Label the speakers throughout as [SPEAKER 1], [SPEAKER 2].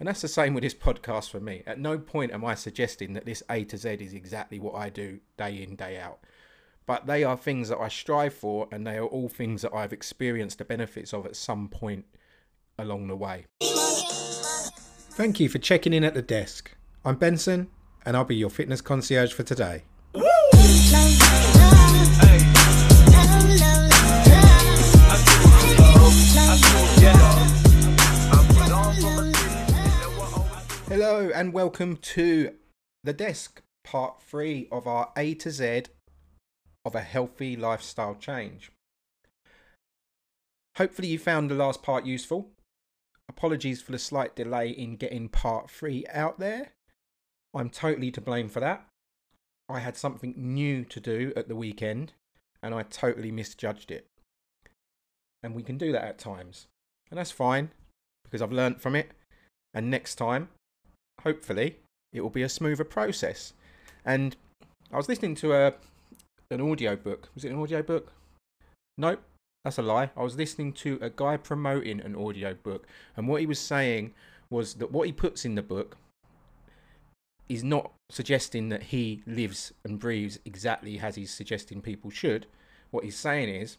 [SPEAKER 1] And that's the same with this podcast for me. At no point am I suggesting that this A to Z is exactly what I do day in, day out. But they are things that I strive for, and they are all things that I've experienced the benefits of at some point along the way. Thank you for checking in at the desk. I'm Benson, and I'll be your fitness concierge for today. Hello, and welcome to the desk, part three of our A to Z of a healthy lifestyle change. Hopefully, you found the last part useful. Apologies for the slight delay in getting part three out there. I'm totally to blame for that. I had something new to do at the weekend and I totally misjudged it. And we can do that at times. And that's fine because I've learnt from it. And next time, hopefully, it will be a smoother process. And I was listening to a an audio book. Was it an audio book? Nope, that's a lie. I was listening to a guy promoting an audio book, and what he was saying was that what he puts in the book is not suggesting that he lives and breathes exactly as he's suggesting people should. What he's saying is,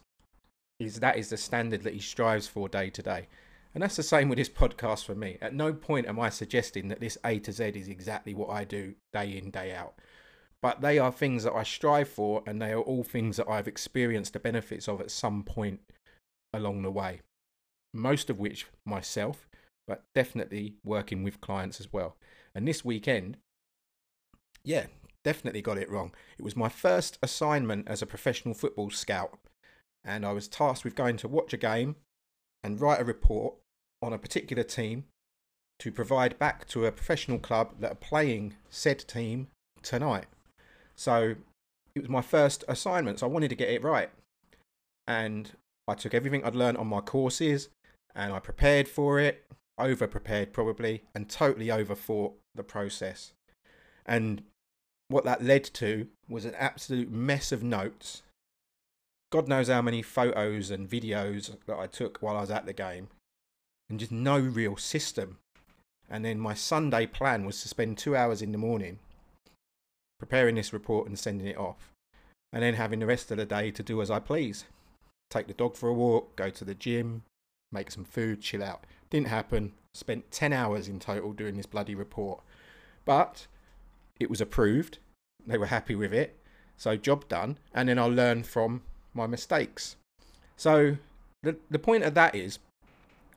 [SPEAKER 1] is that is the standard that he strives for day to day. And that's the same with this podcast for me. At no point am I suggesting that this A to Z is exactly what I do day in, day out. But they are things that I strive for, and they are all things that I've experienced the benefits of at some point along the way. Most of which myself, but definitely working with clients as well. And this weekend, yeah, definitely got it wrong. It was my first assignment as a professional football scout, and I was tasked with going to watch a game and write a report on a particular team to provide back to a professional club that are playing said team tonight. So it was my first assignment, so I wanted to get it right. And I took everything I'd learned on my courses and I prepared for it, over prepared probably, and totally overthought the process. And what that led to was an absolute mess of notes. God knows how many photos and videos that I took while I was at the game, and just no real system. And then my Sunday plan was to spend two hours in the morning preparing this report and sending it off, and then having the rest of the day to do as I please. Take the dog for a walk, go to the gym, make some food, chill out. Didn't happen. Spent 10 hours in total doing this bloody report. But it was approved. They were happy with it. So, job done. And then I'll learn from my mistakes. So, the, the point of that is,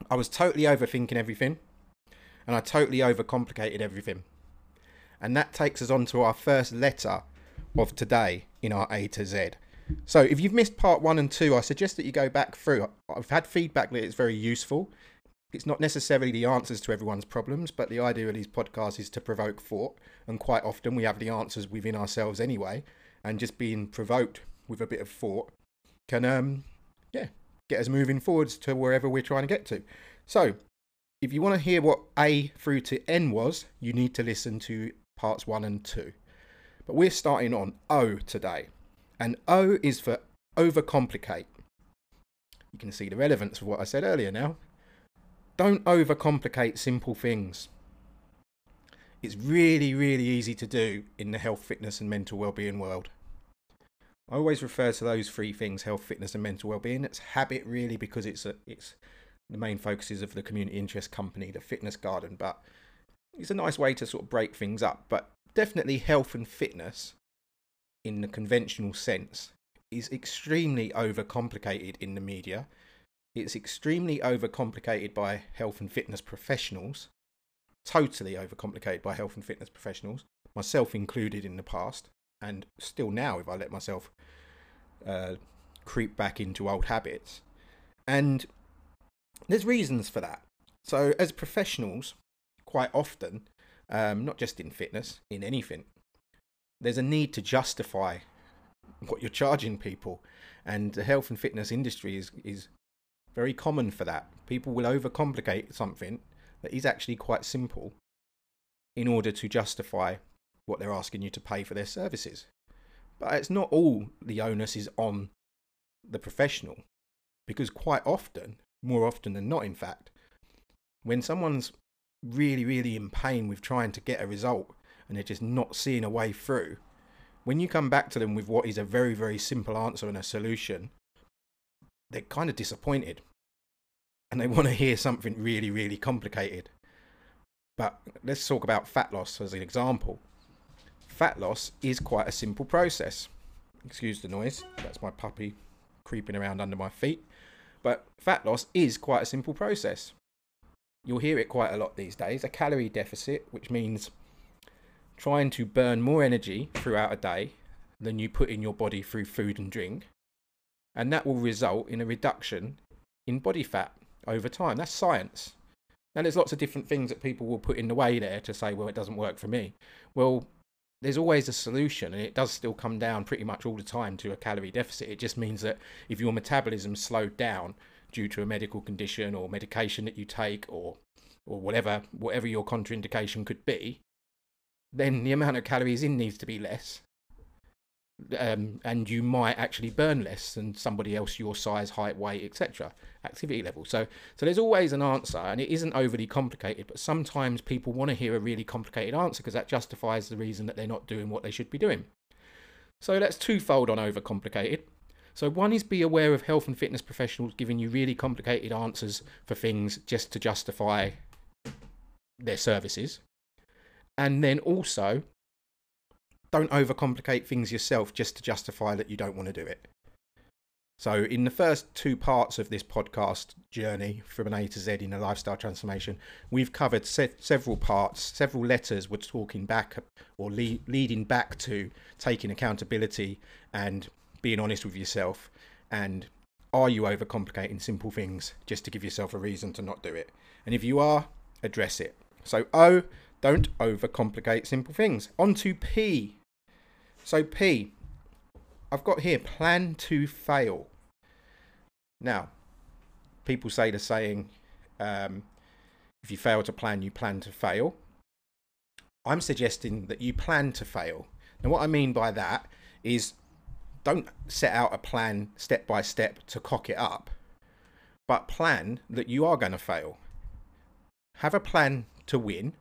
[SPEAKER 1] I was totally overthinking everything. And I totally overcomplicated everything. And that takes us on to our first letter of today in our A to Z. So, if you've missed part one and two, I suggest that you go back through. I've had feedback that it's very useful. It's not necessarily the answers to everyone's problems, but the idea of these podcasts is to provoke thought. And quite often we have the answers within ourselves anyway. And just being provoked with a bit of thought can, um, yeah, get us moving forwards to wherever we're trying to get to. So, if you want to hear what A through to N was, you need to listen to parts one and two. But we're starting on O today. And O is for overcomplicate. You can see the relevance of what I said earlier now. Don't overcomplicate simple things. It's really, really easy to do in the health, fitness, and mental well-being world. I always refer to those three things: health, fitness, and mental well-being. It's habit, really, because it's a, it's the main focuses of the community interest company, the Fitness Garden. But it's a nice way to sort of break things up. But definitely, health and fitness, in the conventional sense, is extremely overcomplicated in the media it's extremely overcomplicated by health and fitness professionals, totally overcomplicated by health and fitness professionals, myself included in the past, and still now if I let myself uh, creep back into old habits. And there's reasons for that. So, as professionals, quite often, um, not just in fitness, in anything, there's a need to justify what you're charging people. And the health and fitness industry is, is very common for that. People will overcomplicate something that is actually quite simple in order to justify what they're asking you to pay for their services. But it's not all the onus is on the professional, because quite often, more often than not, in fact, when someone's really, really in pain with trying to get a result and they're just not seeing a way through, when you come back to them with what is a very, very simple answer and a solution, they're kind of disappointed and they want to hear something really, really complicated. But let's talk about fat loss as an example. Fat loss is quite a simple process. Excuse the noise, that's my puppy creeping around under my feet. But fat loss is quite a simple process. You'll hear it quite a lot these days a calorie deficit, which means trying to burn more energy throughout a day than you put in your body through food and drink. And that will result in a reduction in body fat over time. That's science. Now, there's lots of different things that people will put in the way there to say, well, it doesn't work for me. Well, there's always a solution, and it does still come down pretty much all the time to a calorie deficit. It just means that if your metabolism slowed down due to a medical condition or medication that you take or or whatever whatever your contraindication could be, then the amount of calories in needs to be less. Um, and you might actually burn less than somebody else your size, height, weight, etc. Activity level. So, so there's always an answer, and it isn't overly complicated. But sometimes people want to hear a really complicated answer because that justifies the reason that they're not doing what they should be doing. So that's twofold on overcomplicated. So one is be aware of health and fitness professionals giving you really complicated answers for things just to justify their services. And then also, don't overcomplicate things yourself just to justify that you don't want to do it. So, in the first two parts of this podcast journey from an A to Z in a lifestyle transformation, we've covered se- several parts, several letters were talking back or le- leading back to taking accountability and being honest with yourself. And are you overcomplicating simple things just to give yourself a reason to not do it? And if you are, address it. So, O, don't overcomplicate simple things. On to P. So, P, I've got here plan to fail. Now, people say the saying, um, if you fail to plan, you plan to fail. I'm suggesting that you plan to fail. Now, what I mean by that is don't set out a plan step by step to cock it up, but plan that you are going to fail. Have a plan to win,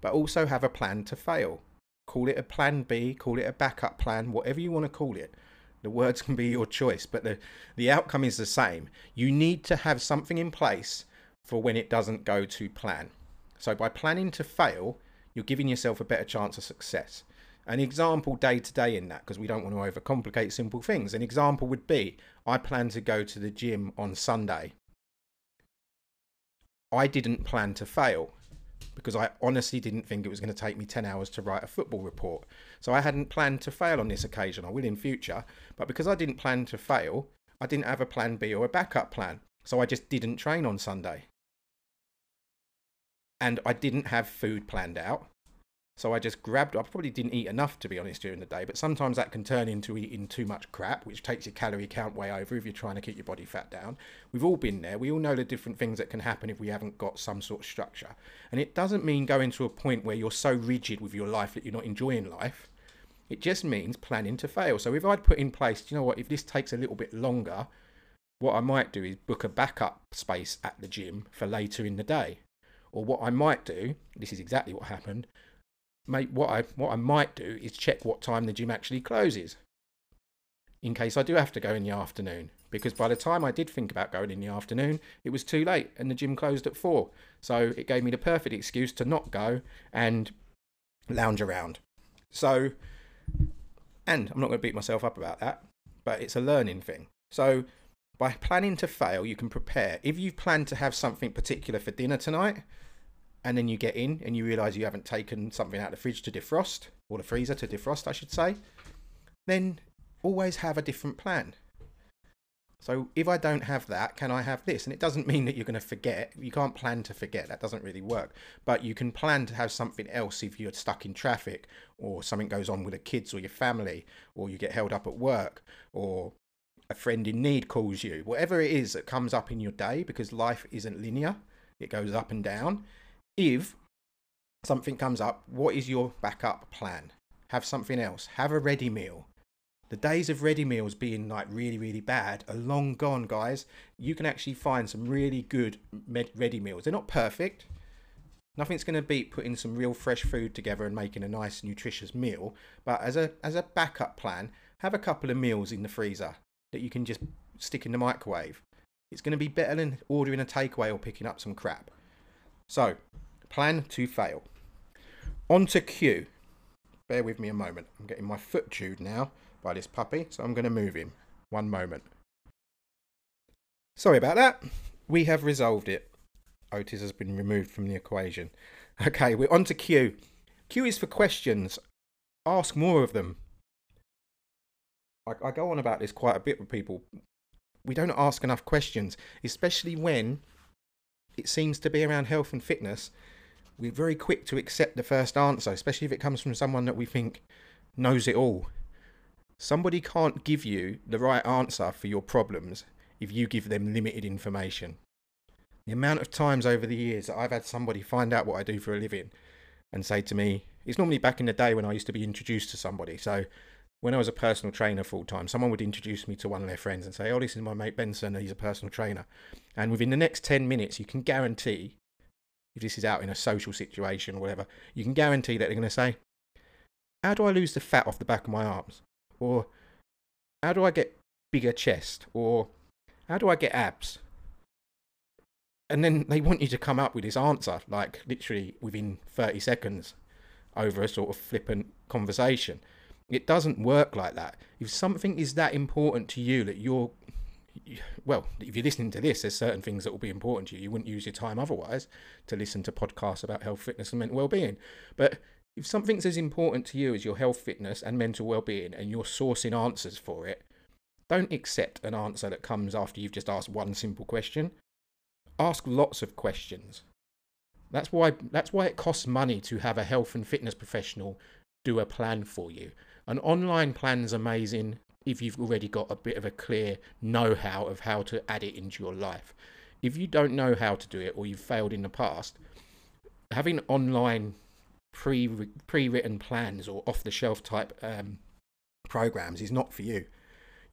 [SPEAKER 1] but also have a plan to fail. Call it a plan B, call it a backup plan, whatever you want to call it. The words can be your choice, but the, the outcome is the same. You need to have something in place for when it doesn't go to plan. So by planning to fail, you're giving yourself a better chance of success. An example day to day in that, because we don't want to overcomplicate simple things. An example would be I plan to go to the gym on Sunday. I didn't plan to fail because I honestly didn't think it was going to take me 10 hours to write a football report. So I hadn't planned to fail on this occasion. I will in future, but because I didn't plan to fail, I didn't have a plan B or a backup plan. So I just didn't train on Sunday. And I didn't have food planned out. So I just grabbed, I probably didn't eat enough to be honest during the day, but sometimes that can turn into eating too much crap, which takes your calorie count way over if you're trying to keep your body fat down. We've all been there. We all know the different things that can happen if we haven't got some sort of structure. And it doesn't mean going to a point where you're so rigid with your life that you're not enjoying life. It just means planning to fail. So if I'd put in place, you know what, if this takes a little bit longer, what I might do is book a backup space at the gym for later in the day. Or what I might do, this is exactly what happened, mate, what I what I might do is check what time the gym actually closes, in case I do have to go in the afternoon. Because by the time I did think about going in the afternoon, it was too late and the gym closed at four. So it gave me the perfect excuse to not go and lounge around. So, and I'm not going to beat myself up about that, but it's a learning thing. So by planning to fail, you can prepare. If you plan to have something particular for dinner tonight, and then you get in and you realize you haven't taken something out of the fridge to defrost, or the freezer to defrost, I should say, then always have a different plan. So if I don't have that, can I have this? And it doesn't mean that you're going to forget. You can't plan to forget. That doesn't really work. But you can plan to have something else if you're stuck in traffic or something goes on with the kids or your family or you get held up at work or a friend in need calls you. Whatever it is that comes up in your day because life isn't linear. It goes up and down if something comes up, what is your backup plan? Have something else. Have a ready meal. The days of ready meals being like really, really bad are long gone, guys. You can actually find some really good ready meals. They're not perfect, Nothing's going to beat putting some real fresh food together and making a nice nutritious meal. But as a as a backup plan, have a couple of meals in the freezer that you can just stick in the microwave. It's going to be better than ordering a takeaway or picking up some crap. So, plan to fail. On to Q. Bear with me a moment. I'm getting my foot chewed now by this puppy, so I'm going to move him. One moment. Sorry about that. We have resolved it. Otis has been removed from the equation. Okay, we're on to Q. Q is for questions. Ask more of them. I, I go on about this quite a bit with people. We don't ask enough questions, especially when it seems to be around health and fitness. We're very quick to accept the first answer, especially if it comes from someone that we think knows it all. Somebody can't give you the right answer for your problems if you give them limited information. The amount of times over the years that I've had somebody find out what I do for a living and say to me, it's normally back in the day when I used to be introduced to somebody. So when I was a personal trainer full time, someone would introduce me to one of their friends and say, Oh, this is my mate Benson, he's a personal trainer. And within the next 10 minutes, you can guarantee, if this is out in a social situation or whatever, you can guarantee that they're going to say, How do I lose the fat off the back of my arms? Or how do I get bigger chest? Or how do I get abs? and then they want you to come up with this answer, like literally within 30 seconds over a sort of flippant conversation. It doesn't work like that. If something is that important to you that you're, well, if you're listening to this, there's certain things that will be important to you. You wouldn't use your time otherwise to listen to podcasts about health, fitness, and mental well-being. But if something's as important to you as your health, fitness, and mental well-being, and you're sourcing answers for it, don't accept an answer that comes after you've just asked one simple question ask lots of questions. That's why that's why it costs money to have a health and fitness professional do a plan for you. An online plan is amazing if you've already got a bit of a clear know-how of how to add it into your life. If you don't know how to do it or you've failed in the past, having online pre pre-written plans or off-the-shelf type um, programs is not for you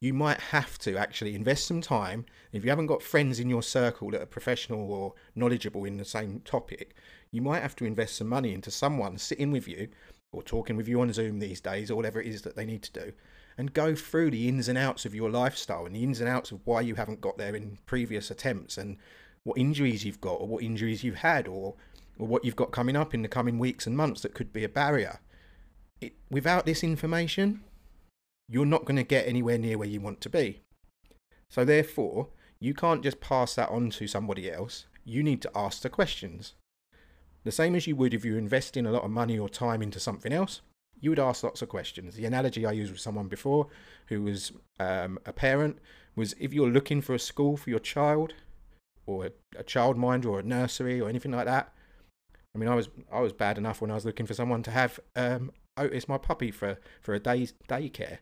[SPEAKER 1] you might have to actually invest some time. If you haven't got friends in your circle that are professional or knowledgeable in the same topic, you might have to invest some money into someone sitting with you or talking with you on Zoom these days or whatever it is that they need to do and go through the ins and outs of your lifestyle and the ins and outs of why you haven't got there in previous attempts and what injuries you've got or what injuries you've had or or what you've got coming up in the coming weeks and months that could be a barrier. It, without this information, you're not going to get anywhere near where you want to be. So, therefore, you can't just pass that on to somebody else. You need to ask the questions. The same as you would if you invest in a lot of money or time into something else, you would ask lots of questions. The analogy I used with someone before who was um, a parent was if you're looking for a school for your child or a, a childminder or a nursery or anything like that. I mean, I was I was bad enough when I was looking for someone to have um, Otis, my puppy, for for a day's daycare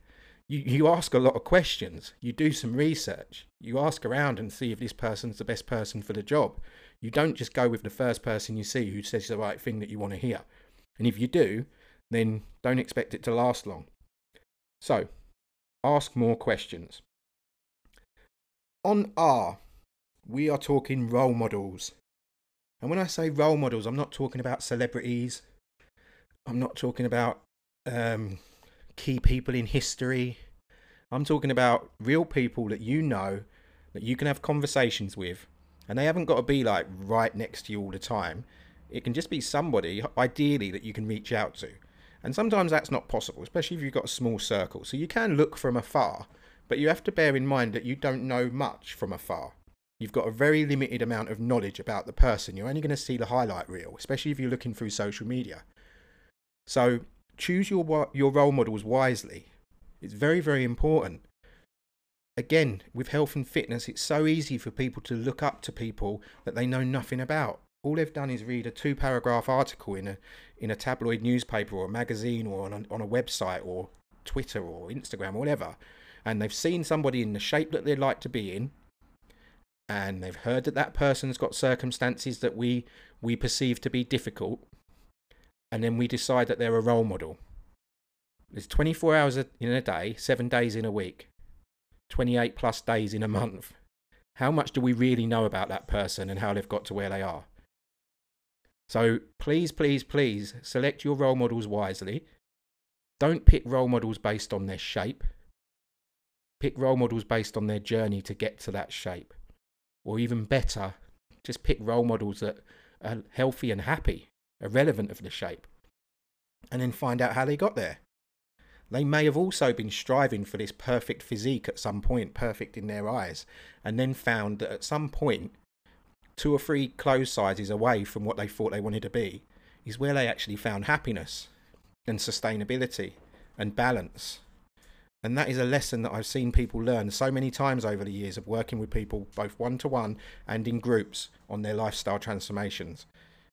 [SPEAKER 1] you, you ask a lot of questions. You do some research. You ask around and see if this person's the best person for the job. You don't just go with the first person you see who says the right thing that you want to hear. And if you do, then don't expect it to last long. So, ask more questions. On R, we are talking role models. And when I say role models, I'm not talking about celebrities. I'm not talking about um, key people in history. I'm talking about real people that you know that you can have conversations with, and they haven't got to be like right next to you all the time. It can just be somebody, ideally, that you can reach out to. And sometimes that's not possible, especially if you've got a small circle. So you can look from afar, but you have to bear in mind that you don't know much from afar. You've got a very limited amount of knowledge about the person. You're only going to see the highlight reel, especially if you're looking through social media. So choose your your role models wisely. It's very very important. Again, with health and fitness, it's so easy for people to look up to people that they know nothing about. All they've done is read a two paragraph article in a in a tabloid newspaper or a magazine or on a, on a website or Twitter or Instagram or whatever, and they've seen somebody in the shape that they'd like to be in, and they've heard that that person's got circumstances that we we perceive to be difficult, and then we decide that they're a role model. There's 24 hours in a day, seven days in a week, 28 plus days in a month. How much do we really know about that person and how they've got to where they are? So please, please, please select your role models wisely. Don't pick role models based on their shape. Pick role models based on their journey to get to that shape. Or even better, just pick role models that are healthy and happy, irrelevant of the shape. And then find out how they got there. They may have also been striving for this perfect physique at some point, perfect in their eyes, and then found that at some point, two or three clothes sizes away from what they thought they wanted to be, is where they actually found happiness and sustainability and balance. And that is a lesson that I've seen people learn so many times over the years of working with people, both one to one and in groups, on their lifestyle transformations.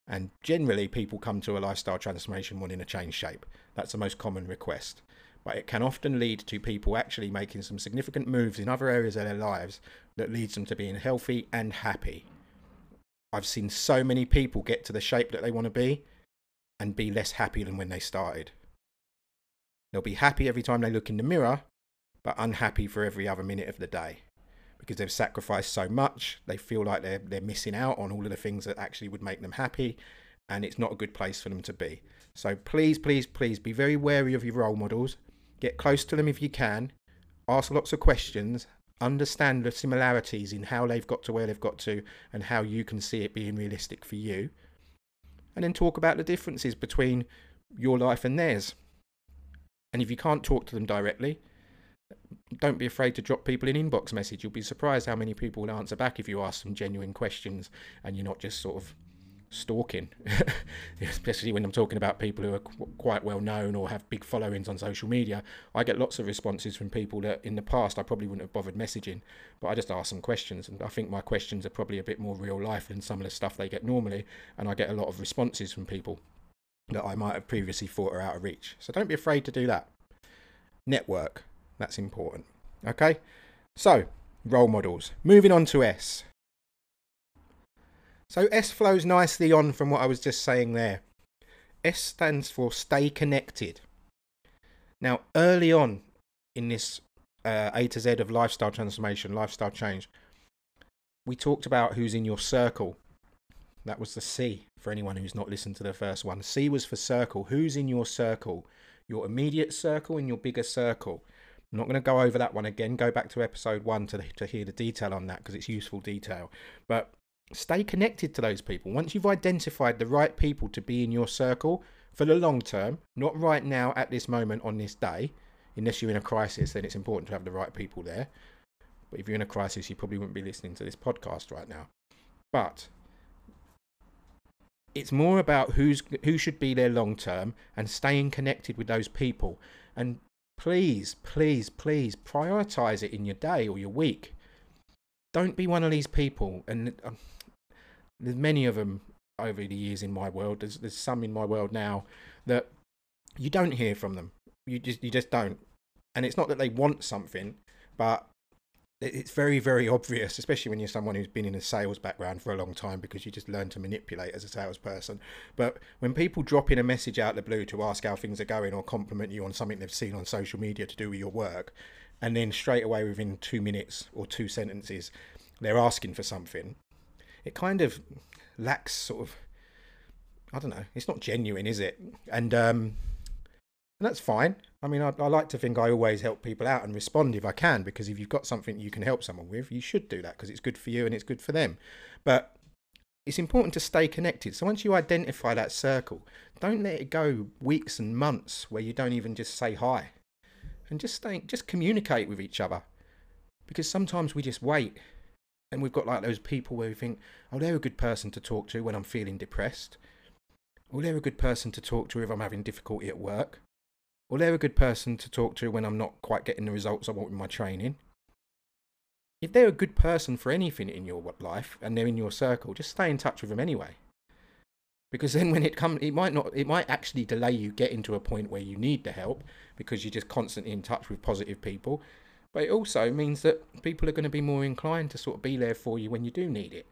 [SPEAKER 1] And generally, people come to a lifestyle transformation wanting to change shape. That's the most common request but it can often lead to people actually making some significant moves in other areas of their lives that leads them to being healthy and happy. I've seen so many people get to the shape that they want to be and be less happy than when they started. They'll be happy every time they look in the mirror, but unhappy for every other minute of the day because they've sacrificed so much. They feel like they're, they're missing out on all of the things that actually would make them happy, and it's not a good place for them to be. So please, please, please be very wary of your role models Get close to them if you can. Ask lots of questions. Understand the similarities in how they've got to where they've got to and how you can see it being realistic for you. And then talk about the differences between your life and theirs. And if you can't talk to them directly, don't be afraid to drop people an inbox message. You'll be surprised how many people will answer back if you ask some genuine questions and you're not just sort of stalking, especially when I'm talking about people who are qu- quite well known or have big followings on social media. I get lots of responses from people that in the past I probably wouldn't have bothered messaging, but I just ask them questions, and I think my questions are probably a bit more real life than some of the stuff they get normally, and I get a lot of responses from people that I might have previously thought are out of reach. So don't be afraid to do that. Network, that's important. Okay, so role models. Moving on to S. So S flows nicely on from what I was just saying there. S stands for stay connected. Now, early on in this uh, A to Z of lifestyle transformation, lifestyle change, we talked about who's in your circle. That was the C for anyone who's not listened to the first one. C was for circle. Who's in your circle? Your immediate circle and your bigger circle. I'm not going to go over that one again. Go back to episode one to, to hear the detail on that because it's useful detail. But stay connected to those people. Once you've identified the right people to be in your circle for the long term, not right now at this moment on this day, unless you're in a crisis, then it's important to have the right people there. But if you're in a crisis, you probably wouldn't be listening to this podcast right now. But it's more about who's who should be there long term and staying connected with those people. And please, please, please prioritize it in your day or your week. Don't be one of these people and um, there's many of them over the years in my world. There's there's some in my world now that you don't hear from them. You just you just don't. And it's not that they want something, but it's very very obvious, especially when you're someone who's been in a sales background for a long time, because you just learn to manipulate as a salesperson. But when people drop in a message out of the blue to ask how things are going or compliment you on something they've seen on social media to do with your work, and then straight away within two minutes or two sentences, they're asking for something it kind of lacks sort of I don't know. It's not genuine, is it? And um, and that's fine. I mean, I, I, like to think I always help people out and respond if I can, because if you've got something you can help someone with, you should do that because it's good for you and it's good for them. But it's important to stay connected. So once you identify that circle, don't let it go weeks and months where you don't even just say hi, and just stay, just communicate with each other, because sometimes we just wait and we've got like those people where we think, oh, they're a good person to talk to when I'm feeling depressed. Or they're a good person to talk to if I'm having difficulty at work. Or they're a good person to talk to when I'm not quite getting the results I want with my training. If they're a good person for anything in your life and they're in your circle, just stay in touch with them anyway. Because then when it comes, it might not, it might actually delay you getting to a point where you need the help because you're just constantly in touch with positive people but it also means that people are going to be more inclined to sort of be there for you when you do need it.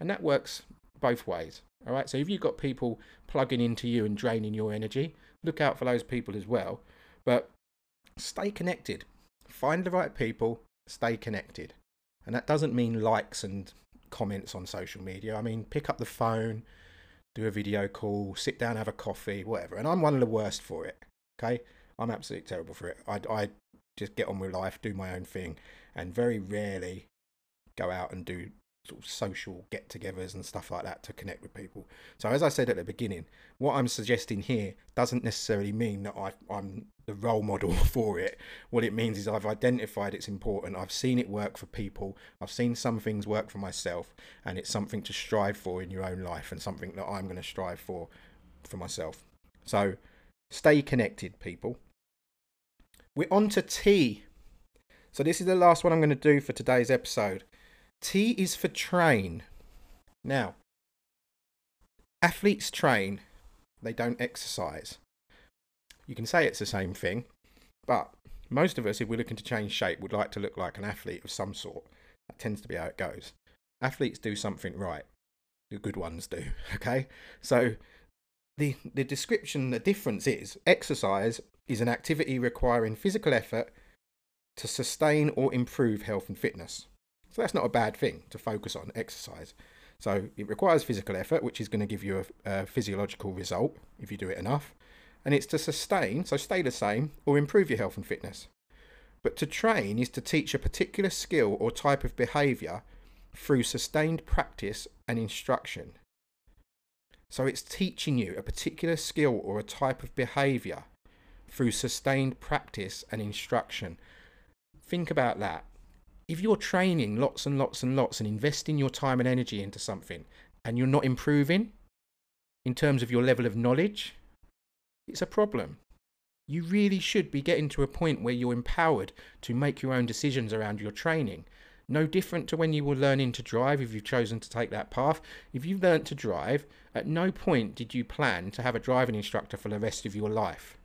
[SPEAKER 1] And that works both ways. All right. So if you've got people plugging into you and draining your energy, look out for those people as well. But stay connected. Find the right people, stay connected. And that doesn't mean likes and comments on social media. I mean, pick up the phone, do a video call, sit down, have a coffee, whatever. And I'm one of the worst for it. Okay, I'm absolutely terrible for it. I, I just get on with life, do my own thing, and very rarely go out and do sort of social get-togethers and stuff like that to connect with people. So as I said at the beginning, what I'm suggesting here doesn't necessarily mean that I, I'm the role model for it. What it means is I've identified it's important. I've seen it work for people. I've seen some things work for myself, and it's something to strive for in your own life, and something that I'm going to strive for for myself. So stay connected, people. We're on to T. So this is the last one I'm going to do for today's episode. T is for train. Now, athletes train, they don't exercise. You can say it's the same thing, but most of us, if we're looking to change shape, would like to look like an athlete of some sort. That tends to be how it goes. Athletes do something right. The good ones do. Okay? So the the description, the difference is exercise is an activity requiring physical effort to sustain or improve health and fitness. So that's not a bad thing to focus on exercise. So it requires physical effort, which is going to give you a, a, physiological result if you do it enough. And it's to sustain, so stay the same, or improve your health and fitness. But to train is to teach a particular skill or type of behaviour through sustained practice and instruction. So it's teaching you a particular skill or a type of behaviour through sustained practice and instruction. Think about that if you're training lots and lots and lots and investing your time and energy into something and you're not improving in terms of your level of knowledge, it's a problem. You really should be getting to a point where you're empowered to make your own decisions around your training. No different to when you were learning to drive if you've chosen to take that path. If you've learned to drive, at no point did you plan to have a driving instructor for the rest of your life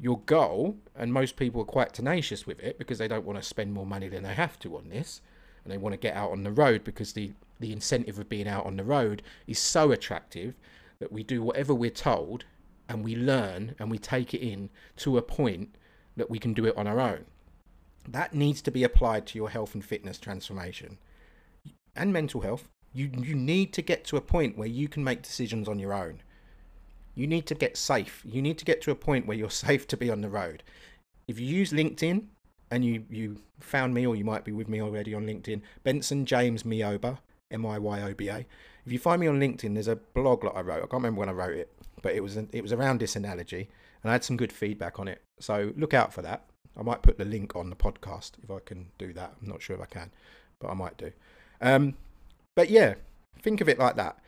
[SPEAKER 1] your goal, and most people are quite tenacious with it because they don't want to spend more money than they have to on this, and they want to get out on the road because the, the incentive of being out on the road is so attractive that we do whatever we're told and we learn and we take it in to a point that we can do it on our own. That needs to be applied to your health and fitness transformation and mental health. You, you need to get to a point where you can make decisions on your own you need to get safe. You need to get to a point where you're safe to be on the road. If you use LinkedIn and you, you found me, or you might be with me already on LinkedIn, Benson James Miyoba, M I Y O B A. If you find me on LinkedIn, there's a blog that I wrote. I can't remember when I wrote it, but it was it was around this analogy, and I had some good feedback on it. So look out for that. I might put the link on the podcast if I can do that. I'm not sure if I can, but I might do. Um, but yeah, think of it like that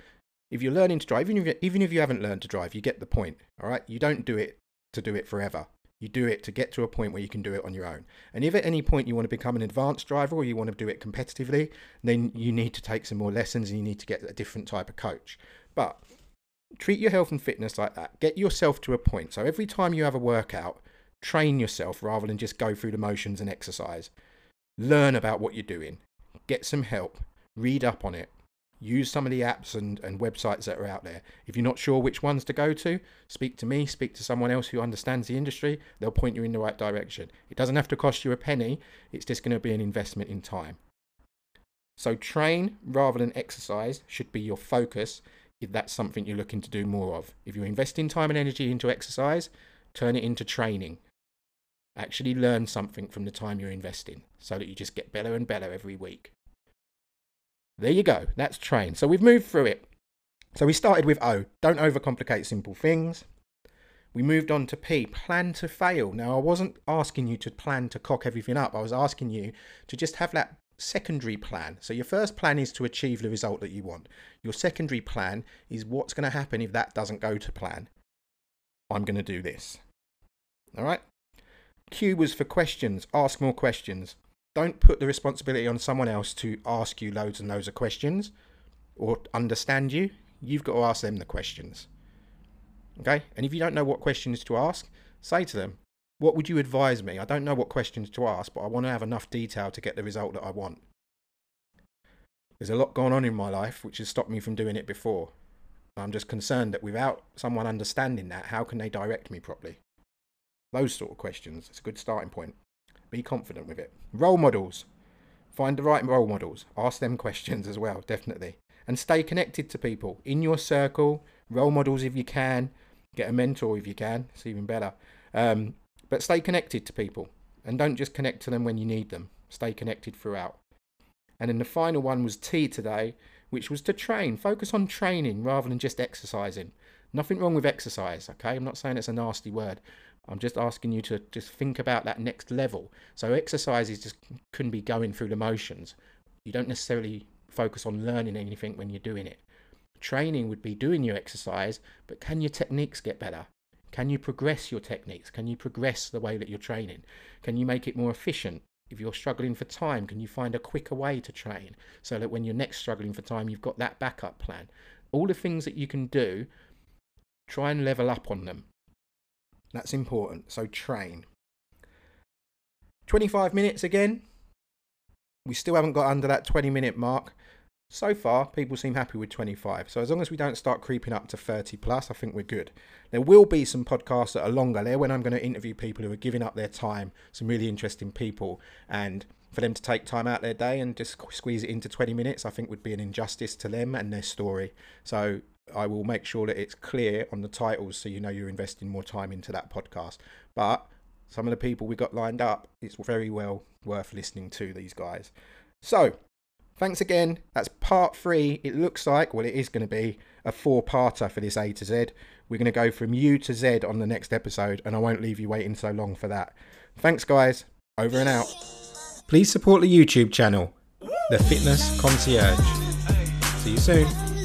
[SPEAKER 1] if you're learning to drive, even if, even if you haven't learned to drive, you get the point. All right. You don't do it to do it forever. You do it to get to a point where you can do it on your own. And if at any point you want to become an advanced driver or you want to do it competitively, then you need to take some more lessons and you need to get a different type of coach. But treat your health and fitness like that. Get yourself to a point. So every time you have a workout, train yourself rather than just go through the motions and exercise. Learn about what you're doing. Get some help. Read up on it use some of the apps and, and websites that are out there. If you're not sure which ones to go to, speak to me, speak to someone else who understands the industry. They'll point you in the right direction. It doesn't have to cost you a penny, it's just going to be an investment in time. So, train rather than exercise should be your focus if that's something you're looking to do more of. If you're investing time and energy into exercise, turn it into training. Actually, learn something from the time you're investing so that you just get better and better every week. There you go. That's train. So we've moved through it. So we started with O. Don't overcomplicate simple things. We moved on to P. Plan to fail. Now, I wasn't asking you to plan to cock everything up. I was asking you to just have that secondary plan. So your first plan is to achieve the result that you want. Your secondary plan is what's going to happen if that doesn't go to plan. I'm going to do this. All right. Q was for questions. Ask more questions. Don't put the responsibility on someone else to ask you loads and loads of questions or understand you. You've got to ask them the questions. Okay? And if you don't know what questions to ask, say to them, What would you advise me? I don't know what questions to ask, but I want to have enough detail to get the result that I want. There's a lot going on in my life which has stopped me from doing it before. I'm just concerned that without someone understanding that, how can they direct me properly? Those sort of questions. It's a good starting point. Be confident with it. Role models. Find the right role models. Ask them questions as well, definitely. and stay connected to people in your circle, role models if you can, get a mentor if you can, it's even better. Um, but stay connected to people and don't just connect to them when you need them. Stay connected throughout. And then the final one was T today, which was to train. Focus on training rather than just exercising. Nothing wrong with exercise, okay? I'm not saying it's a nasty word. I'm just asking you to just think about that next level. So exercise is just couldn't be going through the motions. You don't necessarily focus on learning anything when you're doing it. Training would be doing your exercise, but can your techniques get better? Can you progress your techniques? Can you progress the way that you're training? Can you make it more efficient? If you're struggling for time, can you find a quicker way to train so that when you're next struggling for time, you've got that backup plan? All the things that you can do, try and level up on them. That's important. So train. 25 minutes again. We still haven't got under that 20 minute mark. So far, people seem happy with 25. So as long as we don't start creeping up to 30 plus, I think we're good. There will be some podcasts that are longer there when I'm going to interview people who are giving up their time, some really interesting people, and for them to take time out of their day and just squeeze it into 20 minutes, I think would be an injustice to them and their story. So I will make sure that it's clear on the titles so you know you're investing more time into that podcast. But some of the people we got lined up, it's very well worth listening to these guys. So, thanks again. That's part three. It looks like, well, it is going to be a four parter for this A to Z. We're going to go from U to Z on the next episode, and I won't leave you waiting so long for that. Thanks, guys. Over and out. Please support the YouTube channel, The Fitness Concierge. See you soon.